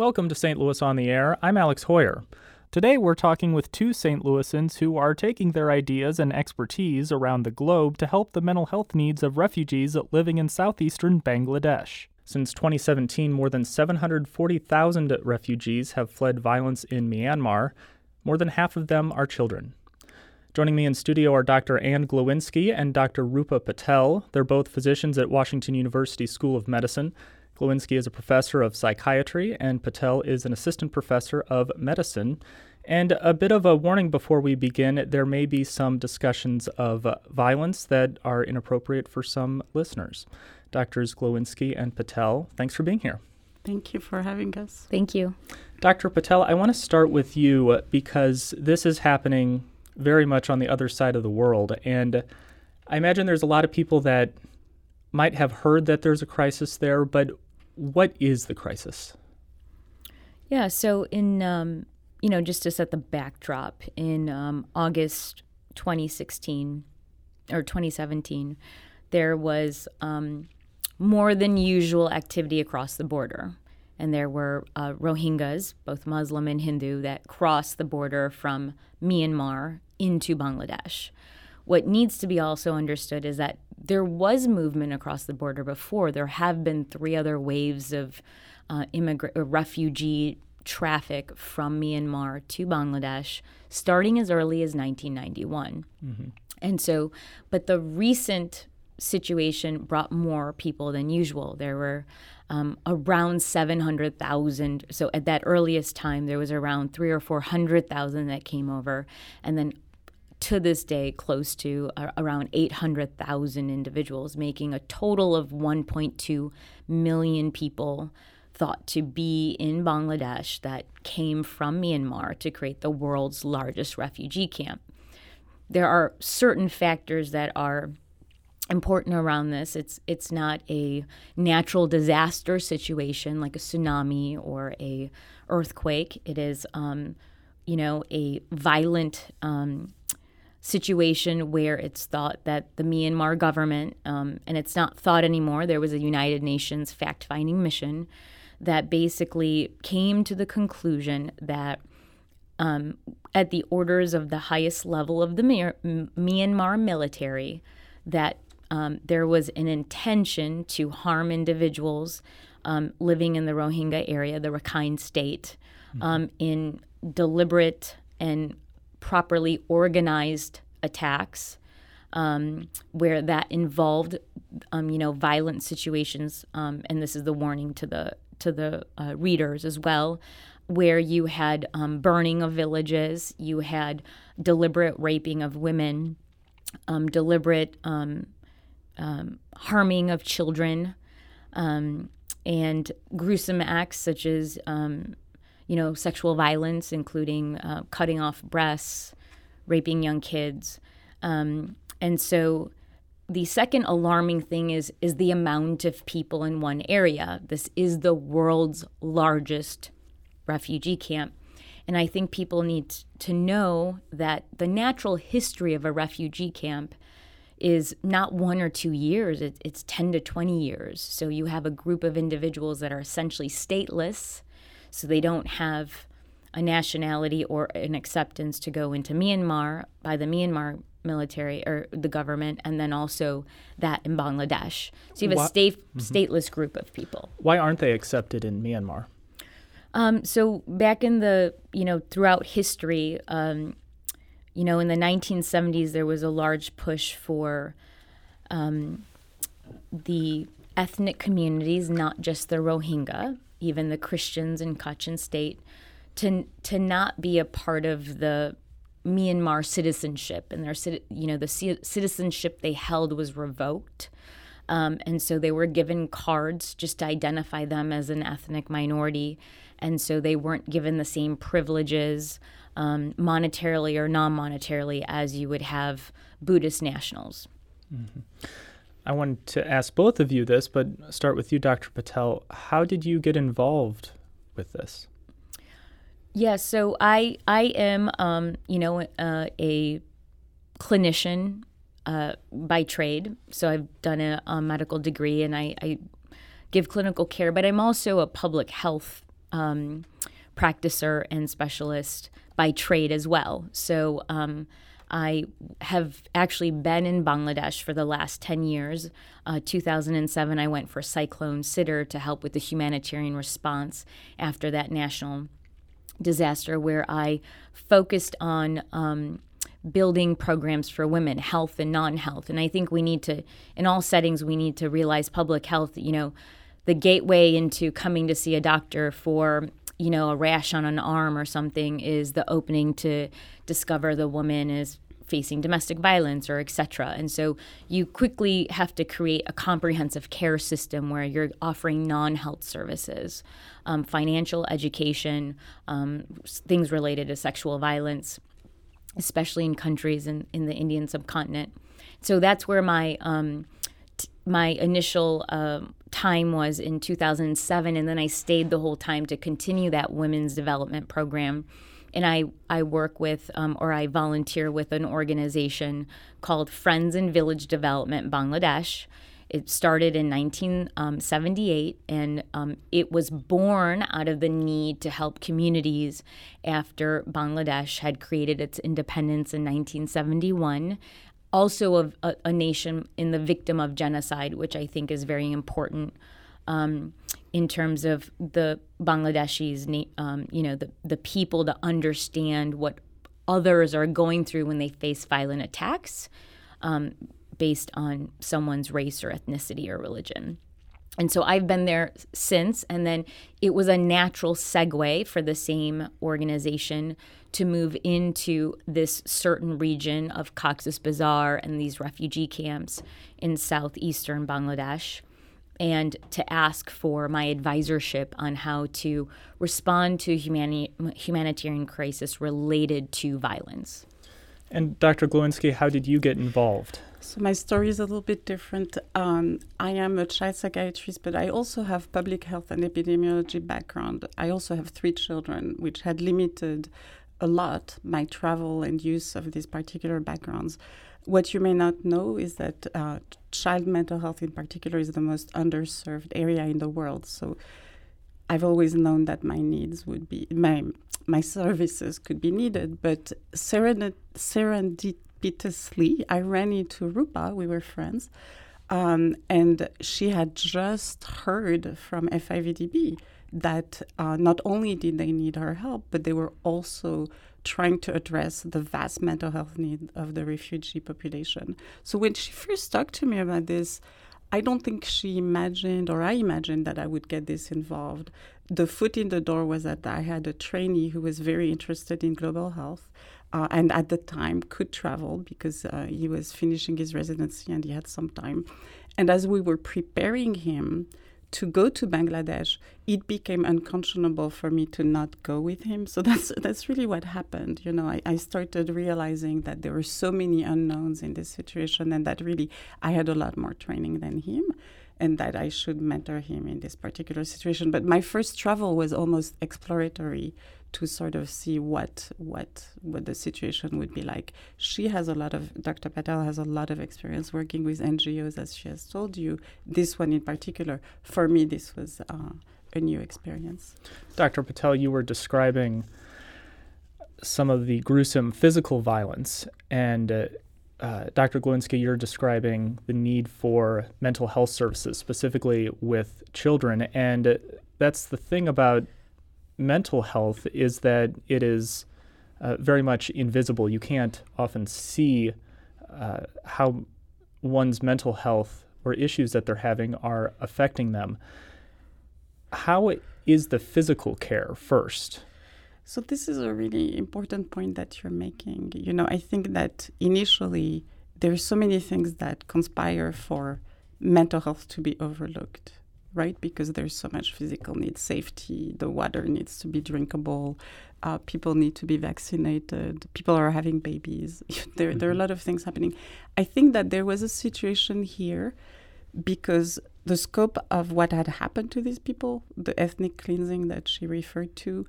Welcome to St. Louis on the Air. I'm Alex Heuer. Today we're talking with two St. Louisans who are taking their ideas and expertise around the globe to help the mental health needs of refugees living in southeastern Bangladesh. Since 2017, more than 740,000 refugees have fled violence in Myanmar. More than half of them are children. Joining me in studio are Dr. Anne Glowinski and Dr. Rupa Patel. They're both physicians at Washington University School of Medicine. Glowinski is a professor of psychiatry, and Patel is an assistant professor of medicine. And a bit of a warning before we begin there may be some discussions of violence that are inappropriate for some listeners. Doctors Glowinski and Patel, thanks for being here. Thank you for having us. Thank you. Dr. Patel, I want to start with you because this is happening very much on the other side of the world. And I imagine there's a lot of people that might have heard that there's a crisis there, but what is the crisis? Yeah, so in, um, you know, just to set the backdrop, in um, August 2016 or 2017, there was um, more than usual activity across the border. And there were uh, Rohingyas, both Muslim and Hindu, that crossed the border from Myanmar into Bangladesh. What needs to be also understood is that there was movement across the border before. There have been three other waves of uh, immigrant uh, refugee traffic from Myanmar to Bangladesh, starting as early as 1991. Mm-hmm. And so, but the recent situation brought more people than usual. There were um, around 700,000. So at that earliest time, there was around three or 400,000 that came over. And then to this day close to uh, around 800,000 individuals, making a total of 1.2 million people thought to be in Bangladesh that came from Myanmar to create the world's largest refugee camp. There are certain factors that are important around this. It's it's not a natural disaster situation like a tsunami or a earthquake. It is, um, you know, a violent um, situation where it's thought that the Myanmar government, um, and it's not thought anymore, there was a United Nations fact finding mission that basically came to the conclusion that um, at the orders of the highest level of the Myanmar military, that um, there was an intention to harm individuals um, living in the Rohingya area, the Rakhine state, mm-hmm. in deliberate and properly organized attacks um, where that involved, um, you know, violent situations, um, and this is the warning to the to the uh, readers as well, where you had um, burning of villages, you had deliberate raping of women, um, deliberate um, harming of children, and gruesome acts such as you know, sexual violence, including uh, cutting off breasts, raping young kids. Um, and so the second alarming thing is is the amount of people in one area. This is the world's largest refugee camp. And I think people need to know that the natural history of a refugee camp is not one or two years, it's 10 to 20 years. So you have a group of individuals that are essentially stateless so they don't have a nationality or an acceptance to go into Myanmar by the Myanmar military or the government, and then also that in Bangladesh. So you have a state, mm-hmm. stateless group of people. Why aren't they accepted in Myanmar? Um, so back in the you know throughout history, um, you know in the 1970s there was a large push for um, the ethnic communities, not just the Rohingya, even the Christians in Kachin state, to to not be a part of the Myanmar citizenship, and their you know the citizenship they held was revoked. Um, and so they were given cards just to identify them as an ethnic minority. And so they weren't given the same privileges, um, monetarily or non monetarily, as you would have Buddhist nationals. Mm-hmm. I wanted to ask both of you this, but start with you, Dr. Patel. How did you get involved with this? Yeah, so I I am um, you know uh, a clinician uh, by trade. So I've done a, a medical degree and I, I, give clinical care, but I'm also a public health um, practicer and specialist by trade as well. So um, I have actually been in Bangladesh for the last 10 years. Uh, 2007, I went for Cyclone Sidr to help with the humanitarian response after that national disaster, where I focused on um, building programs for women, health and non health. And I think we need to, in all settings, we need to realize public health, you know, the gateway into coming to see a doctor for you know, a rash on an arm or something is the opening to discover the woman is facing domestic violence or etc. And so you quickly have to create a comprehensive care system where you're offering non-health services, um, financial education, um, things related to sexual violence, especially in countries in, in the Indian subcontinent. So that's where my um, my initial uh, time was in 2007, and then I stayed the whole time to continue that women's development program. And I, I work with um, or I volunteer with an organization called Friends in Village Development Bangladesh. It started in 1978 and um, it was born out of the need to help communities after Bangladesh had created its independence in 1971 also of a, a, nation in the victim of genocide, which I think is very important um, in terms of the Bangladeshis, um, you know, the, the people to understand what others are going through when they face violent attacks um, based on someone's race or ethnicity or religion. And so I've been there since, and then it was a natural segue for the same organization to move into this certain region of Cox's Bazar and these refugee camps in southeastern Bangladesh and to ask for my advisorship on how to respond to humani- humanitarian crisis related to violence. And Dr. Glowinski, how did you get involved? So my story is a little bit different. Um, I am a child psychiatrist, but I also have public health and epidemiology background. I also have three children, which had limited a lot my travel and use of these particular backgrounds. What you may not know is that uh, child mental health, in particular, is the most underserved area in the world. So I've always known that my needs would be my my services could be needed, but serendipitously, I ran into Rupa. We were friends, um, and she had just heard from FIVDB that uh, not only did they need her help, but they were also trying to address the vast mental health need of the refugee population. So when she first talked to me about this, I don't think she imagined or I imagined that I would get this involved. The foot in the door was that I had a trainee who was very interested in global health. Uh, and at the time could travel because uh, he was finishing his residency and he had some time. And as we were preparing him to go to Bangladesh, it became unconscionable for me to not go with him. So that's that's really what happened. You know, I, I started realizing that there were so many unknowns in this situation and that really I had a lot more training than him and that I should mentor him in this particular situation. But my first travel was almost exploratory to sort of see what what what the situation would be like. She has a lot of Dr. Patel has a lot of experience working with NGOs, as she has told you. This one in particular, for me, this was uh, a new experience. Dr. Patel, you were describing some of the gruesome physical violence, and uh, uh, Dr. Glowinski, you're describing the need for mental health services, specifically with children, and that's the thing about mental health is that it is uh, very much invisible. You can't often see uh, how one's mental health or issues that they're having are affecting them. How is the physical care first? So, this is a really important point that you're making. You know, I think that initially there are so many things that conspire for mental health to be overlooked right? Because there's so much physical needs, safety, the water needs to be drinkable, uh, people need to be vaccinated, people are having babies. there, there are a mm-hmm. lot of things happening. I think that there was a situation here because the scope of what had happened to these people, the ethnic cleansing that she referred to,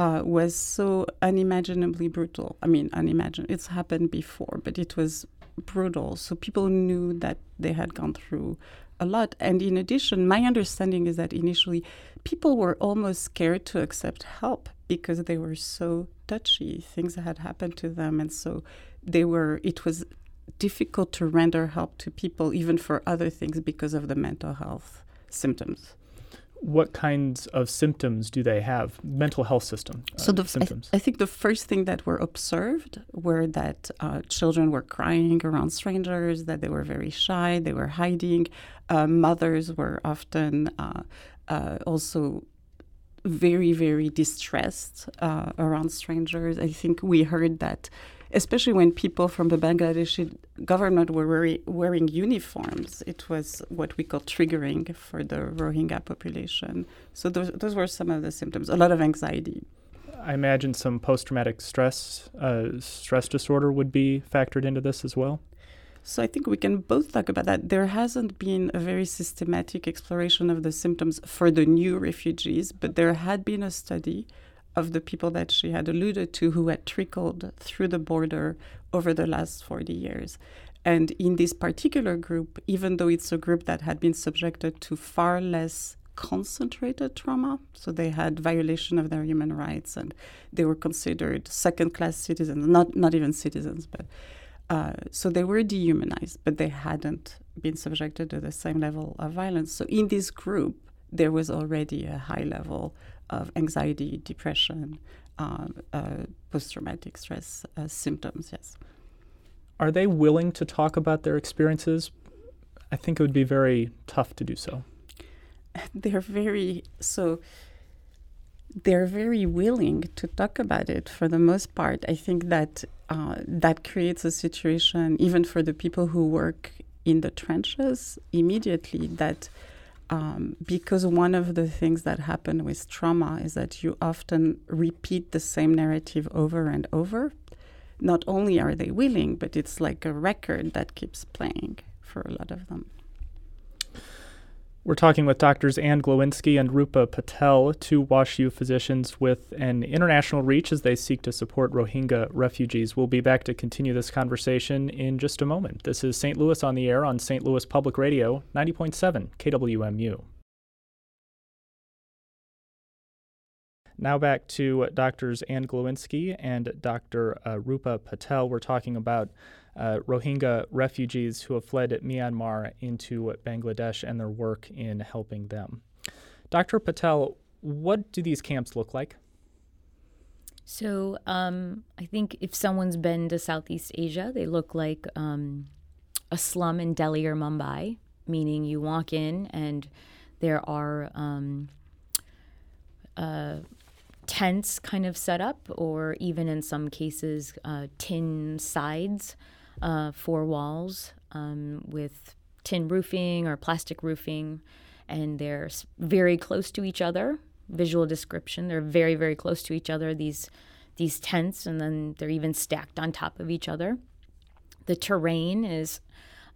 uh, was so unimaginably brutal. I mean, unimaginable. It's happened before, but it was brutal. So people knew that they had gone through a lot. And in addition, my understanding is that initially people were almost scared to accept help because they were so touchy. Things had happened to them. And so they were, it was difficult to render help to people, even for other things, because of the mental health symptoms what kinds of symptoms do they have? Mental health system uh, so the, symptoms. I, th- I, think the first thing that were observed were that uh, children were crying around strangers, that they were very shy, they were hiding. Uh, mothers were often uh, uh, also very very distressed uh, around strangers. I think we heard that especially when people from the Bangladeshi government were wearing, wearing uniforms. It was what we call triggering for the Rohingya population. So those, those were some of the symptoms. A lot of anxiety. I imagine some post-traumatic stress uh, stress disorder would be factored into this as well. So I think we can both talk about that. There hasn't been a very systematic exploration of the symptoms for the new refugees, but there had been a study of the people that she had alluded to who had trickled through the border over the last 40 years. And in this particular group, even though it's a group that had been subjected to far less concentrated trauma, so they had violation of their human rights and they were considered second class citizens, not, not even citizens, but uh, so they were dehumanized, but they hadn't been subjected to the same level of violence. So in this group, there was already a high level of anxiety, depression, uh, uh, post traumatic stress uh, symptoms, yes. Are they willing to talk about their experiences? I think it would be very tough to do so. They're very, so they're very willing to talk about it for the most part. I think that uh, that creates a situation, even for the people who work in the trenches immediately, that um, because one of the things that happen with trauma is that you often repeat the same narrative over and over. Not only are they willing, but it's like a record that keeps playing for a lot of them. We're talking with doctors Anne Glowinski and Rupa Patel, two WashU physicians with an international reach as they seek to support Rohingya refugees. We'll be back to continue this conversation in just a moment. This is St. Louis on the Air on St. Louis Public Radio, 90.7 KWMU. Now back to doctors Anne Glowinski and Dr. Uh, Rupa Patel. We're talking about uh, Rohingya refugees who have fled Myanmar into Bangladesh and their work in helping them. Dr. Patel, what do these camps look like? So, um, I think if someone's been to Southeast Asia, they look like um, a slum in Delhi or Mumbai, meaning you walk in and there are um, uh, tents kind of set up, or even in some cases, uh, tin sides uh, four walls um, with tin roofing or plastic roofing, and they're very close to each other. Visual description: they're very, very close to each other. These these tents, and then they're even stacked on top of each other. The terrain is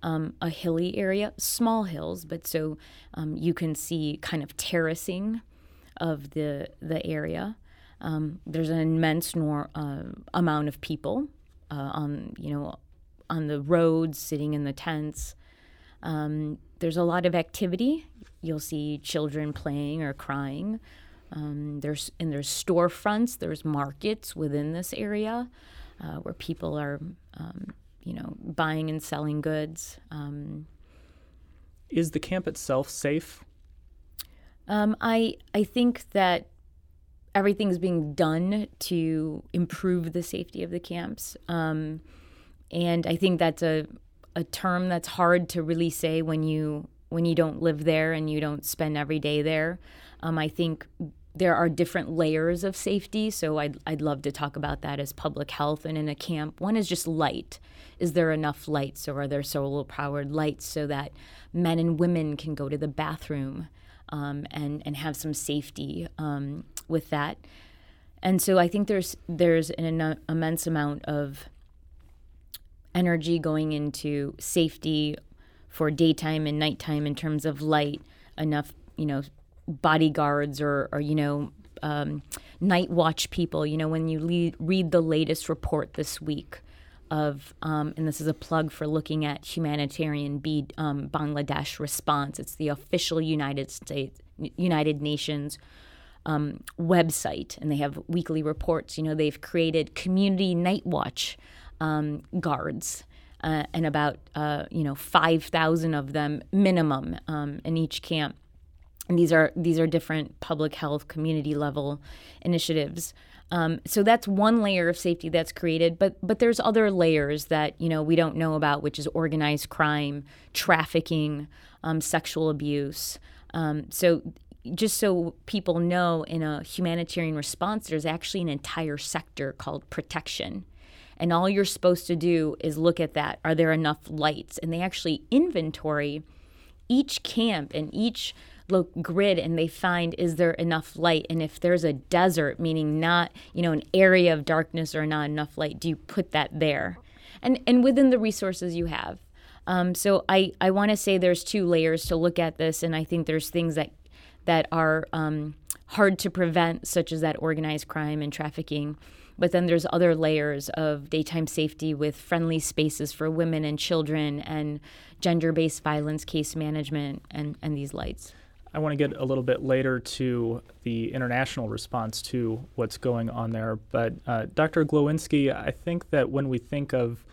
um, a hilly area, small hills, but so um, you can see kind of terracing of the the area. Um, there's an immense nor, uh, amount of people uh, on you know on the roads, sitting in the tents. Um, there's a lot of activity. You'll see children playing or crying. Um, there's and there's storefronts. There's markets within this area uh, where people are, um, you know, buying and selling goods. Um, Is the camp itself safe? Um, I I think that everything's being done to improve the safety of the camps. And I think that's a a term that's hard to really say when you when you don't live there and you don't spend every day there. Um, I think there are different layers of safety, so I'd I'd love to talk about that as public health and in a camp. One is just light. Is there enough lights, or are there solar powered lights so that men and women can go to the bathroom um, and and have some safety um, with that? And so I think there's there's an immense amount of energy going into safety for daytime and nighttime in terms of light, enough, you know, bodyguards or, or you know, um, night watch people. You know, when you le- read the latest report this week of, um, and this is a plug for looking at humanitarian B, um, Bangladesh response. It's the official United States, United Nations um, website, and they have weekly reports. You know, they've created community night watch um, guards. Uh, and about uh, you know 5,000 of them minimum um, in each camp. And these are these are different public health community level initiatives. Um, so that's one layer of safety that's created, but but there's other layers that you know we don't know about, which is organized crime, trafficking, um, sexual abuse. Um, so just so people know, in a humanitarian response, there's actually an entire sector called protection. And all you're supposed to do is look at that. Are there enough lights? And they actually inventory each camp and each look grid and they find is there enough light and if there's a desert meaning not you know an area of darkness or not enough light do you put that there and and within the resources you have um, so i i want to say there's two layers to look at this and i think there's things that that are um, hard to prevent such as that organized crime and trafficking but then there's other layers of daytime safety with friendly spaces for women and children and gender-based violence case management and, and these lights I want to get a little bit later to the international response to what's going on there. But uh, Dr. Glowinski, I think that when we think of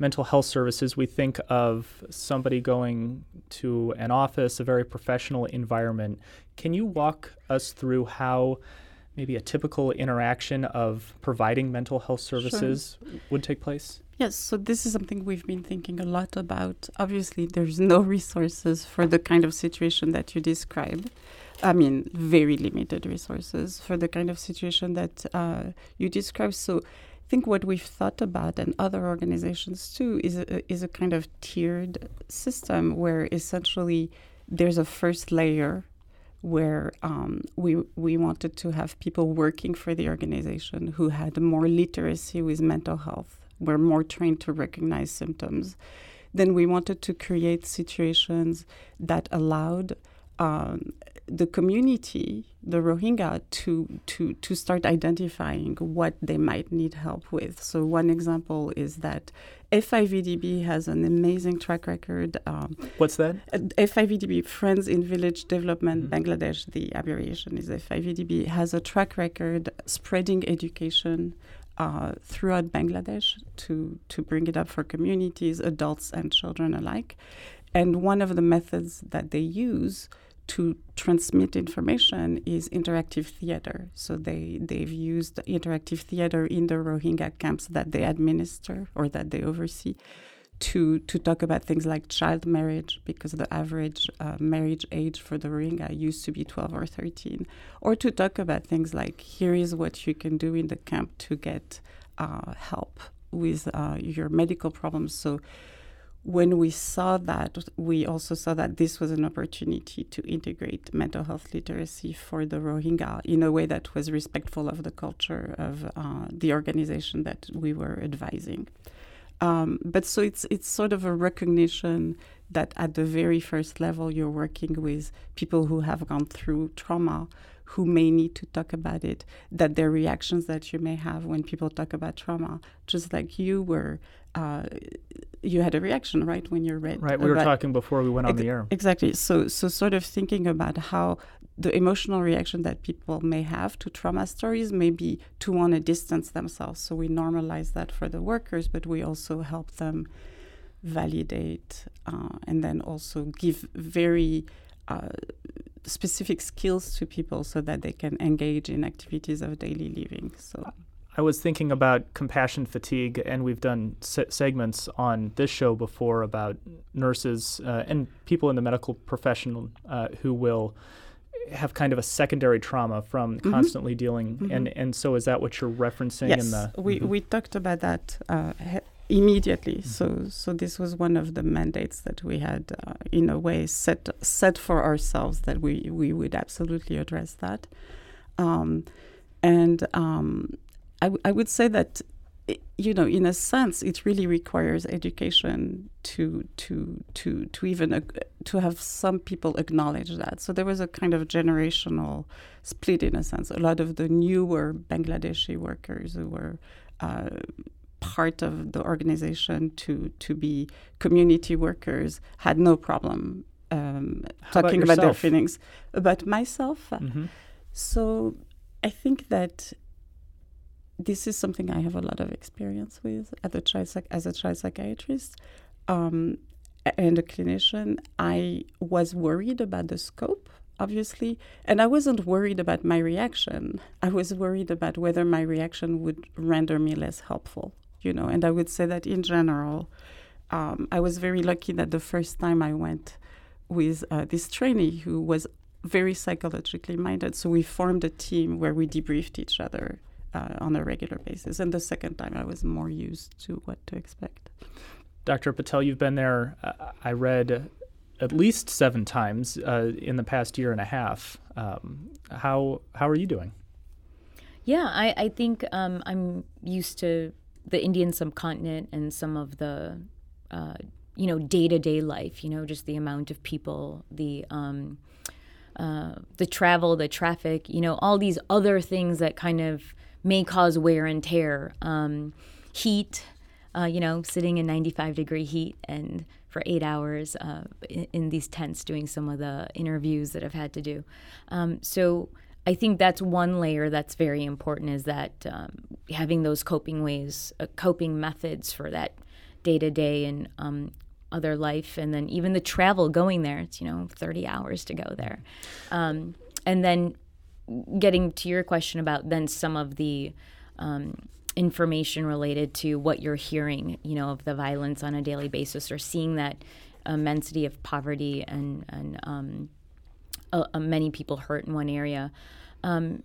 mental health services, we think of somebody going to an office, a very professional environment. Can you walk us through how maybe a typical interaction of providing mental health services sure. would take place? Yes, so this is something we've been thinking a lot about. Obviously, there's no resources for the kind of situation that you describe. I mean, very limited resources for the kind of situation that uh, you describe. So, I think what we've thought about, and other organizations too, is a, is a kind of tiered system where essentially there's a first layer where um, we we wanted to have people working for the organization who had more literacy with mental health were more trained to recognize symptoms. Then we wanted to create situations that allowed um, the community, the Rohingya, to, to, to start identifying what they might need help with. So, one example is that FIVDB has an amazing track record. Um, What's that? FIVDB, Friends in Village Development mm-hmm. Bangladesh, the abbreviation is FIVDB, has a track record spreading education uh, throughout Bangladesh to, to bring it up for communities, adults and children alike. And one of the methods that they use to transmit information is interactive theater. So they, they've used interactive theater in the Rohingya camps that they administer or that they oversee to to talk about things like child marriage because the average uh, marriage age for the Rohingya used to be 12 or 13, or to talk about things like here is what you can do in the camp to get uh, help with uh, your medical problems. So when we saw that, we also saw that this was an opportunity to integrate mental health literacy for the Rohingya in a way that was respectful of the culture of uh, the organization that we were advising. Um, but so it's it's sort of a recognition that at the very first level you're working with people who have gone through trauma who may need to talk about it that their reactions that you may have when people talk about trauma just like you were uh, you had a reaction right when you read right we were talking before we went on ex- the air. exactly. So so sort of thinking about how the emotional reaction that people may have to trauma stories may be to want to distance themselves. So we normalize that for the workers, but we also help them validate uh, and then also give very uh, specific skills to people so that they can engage in activities of daily living. So. I was thinking about compassion fatigue, and we've done se- segments on this show before about nurses uh, and people in the medical profession uh, who will have kind of a secondary trauma from mm-hmm. constantly dealing mm-hmm. and and so is that what you're referencing yes, in the we mm-hmm. we talked about that uh, immediately mm-hmm. so so this was one of the mandates that we had uh, in a way set set for ourselves that we we would absolutely address that um, and um, I, w- I would say that you know, in a sense, it really requires education to to to to even to have some people acknowledge that. So there was a kind of generational split in a sense. A lot of the newer Bangladeshi workers who were uh, part of the organization to to be community workers had no problem um, talking about, about, their feelings. About myself, mm-hmm. so I think that this is something I have a lot of experience with as a child, as a child psychiatrist um, and a clinician. I was worried about the scope, obviously, and I wasn't worried about my reaction. I was worried about whether my reaction would render me less helpful, you know. And I would say that in general, um, I was very lucky that the first time I went with uh, this trainee who was very psychologically minded. So we formed a team where we debriefed each other uh, on a regular basis. And the second time, I was more used to what to expect. Dr. Patel, you've been there, uh, I read, at least seven times uh, in the past year and a half. Um, how, how are you doing? Yeah, I, I think um, I'm used to the Indian subcontinent and some of the, uh, you know, day to day life, you know, just the amount of people, the, um, uh, the travel, the traffic, you know, all these other things that kind of may cause wear and tear. Um, heat, uh, you know, sitting in 95 degree heat and for eight hours uh, in, in, these tents doing some of the interviews that I've had to do. Um, so I think that's one layer that's very important is that um, having those coping ways, uh, coping methods for that day to day and um, other life. And then even the travel going there, it's, you know, 30 hours to go there. Um, and then getting to your question about then some of the um, information related to what you're hearing, you know, of the violence on a daily basis, or seeing that immensity of poverty and and um, uh, many people hurt in one area. Um,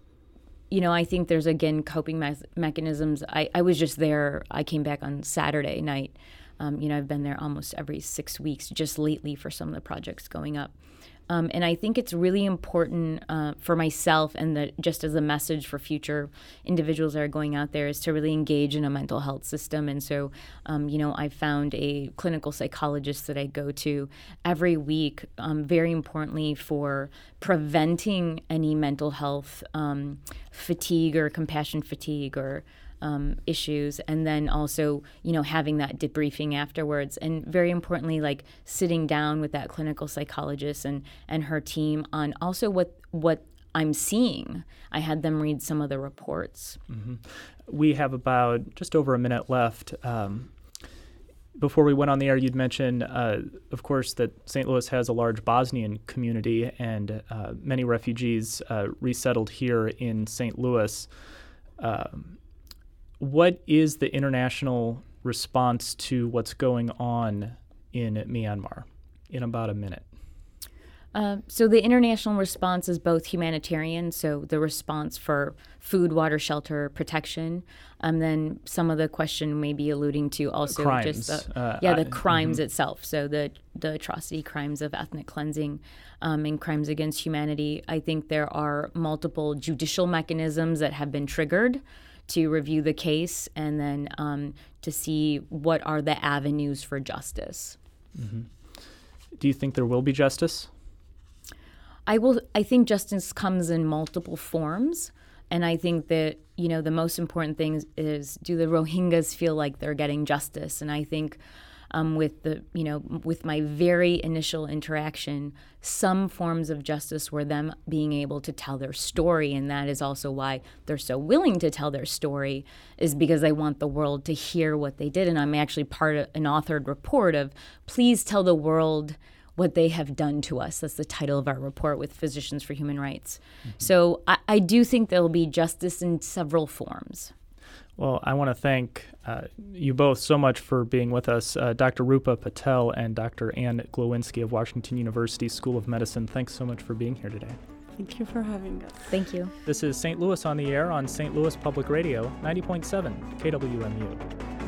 you know, I think there's again coping me- mechanisms. I, I was just there. I came back on Saturday night. Um, you know, I've been there almost every six weeks just lately for some of the projects going up. Um, and I think it's really important uh, for myself and the, just as a message for future individuals that are going out there is to really engage in a mental health system. And so, um, you know, I found a clinical psychologist that I go to every week, um, very importantly for preventing any mental health um, fatigue or compassion fatigue or um, issues and then also you know having that debriefing afterwards and very importantly like sitting down with that clinical psychologist and and her team on also what what I'm seeing. I had them read some of the reports. Mm-hmm. We have about just over a minute left. Um, before we went on the air, you'd mentioned, uh, of course, that St. Louis has a large Bosnian community and uh, many refugees uh, resettled here in St. Louis. Um, what is the international response to what's going on in Myanmar in about a minute? Uh, so the international response is both humanitarian, so the response for food, water, shelter, protection, and um, then some of the question may be alluding to also crimes. just the, uh, yeah the crimes mm-hmm. itself. So the the atrocity crimes of ethnic cleansing um, and crimes against humanity. I think there are multiple judicial mechanisms that have been triggered to review the case and then um, to see what are the avenues for justice. Mm-hmm. Do you think there will be justice? I will. I think justice comes in multiple forms, and I think that you know the most important thing is, is do the Rohingyas feel like they're getting justice? And I think um, with the you know with my very initial interaction some forms of justice were them being able to tell their story and that is also why they're so willing to tell their story is because they want the world to hear what they did and i'm actually part of an authored report of please tell the world what they have done to us. That's the title of our report with Physicians for Human Rights. Mm-hmm. So I, I, do think there will be justice in several forms. Well, I want to thank uh, you both so much for being with us, uh, Dr. Rupa Patel and Dr. Anne Glowinski of Washington University School of Medicine. Thanks so much for being here today. Thank you for having us. Thank you. This is St. Louis on the Air on St. Louis Public Radio, 90.7 KWMU.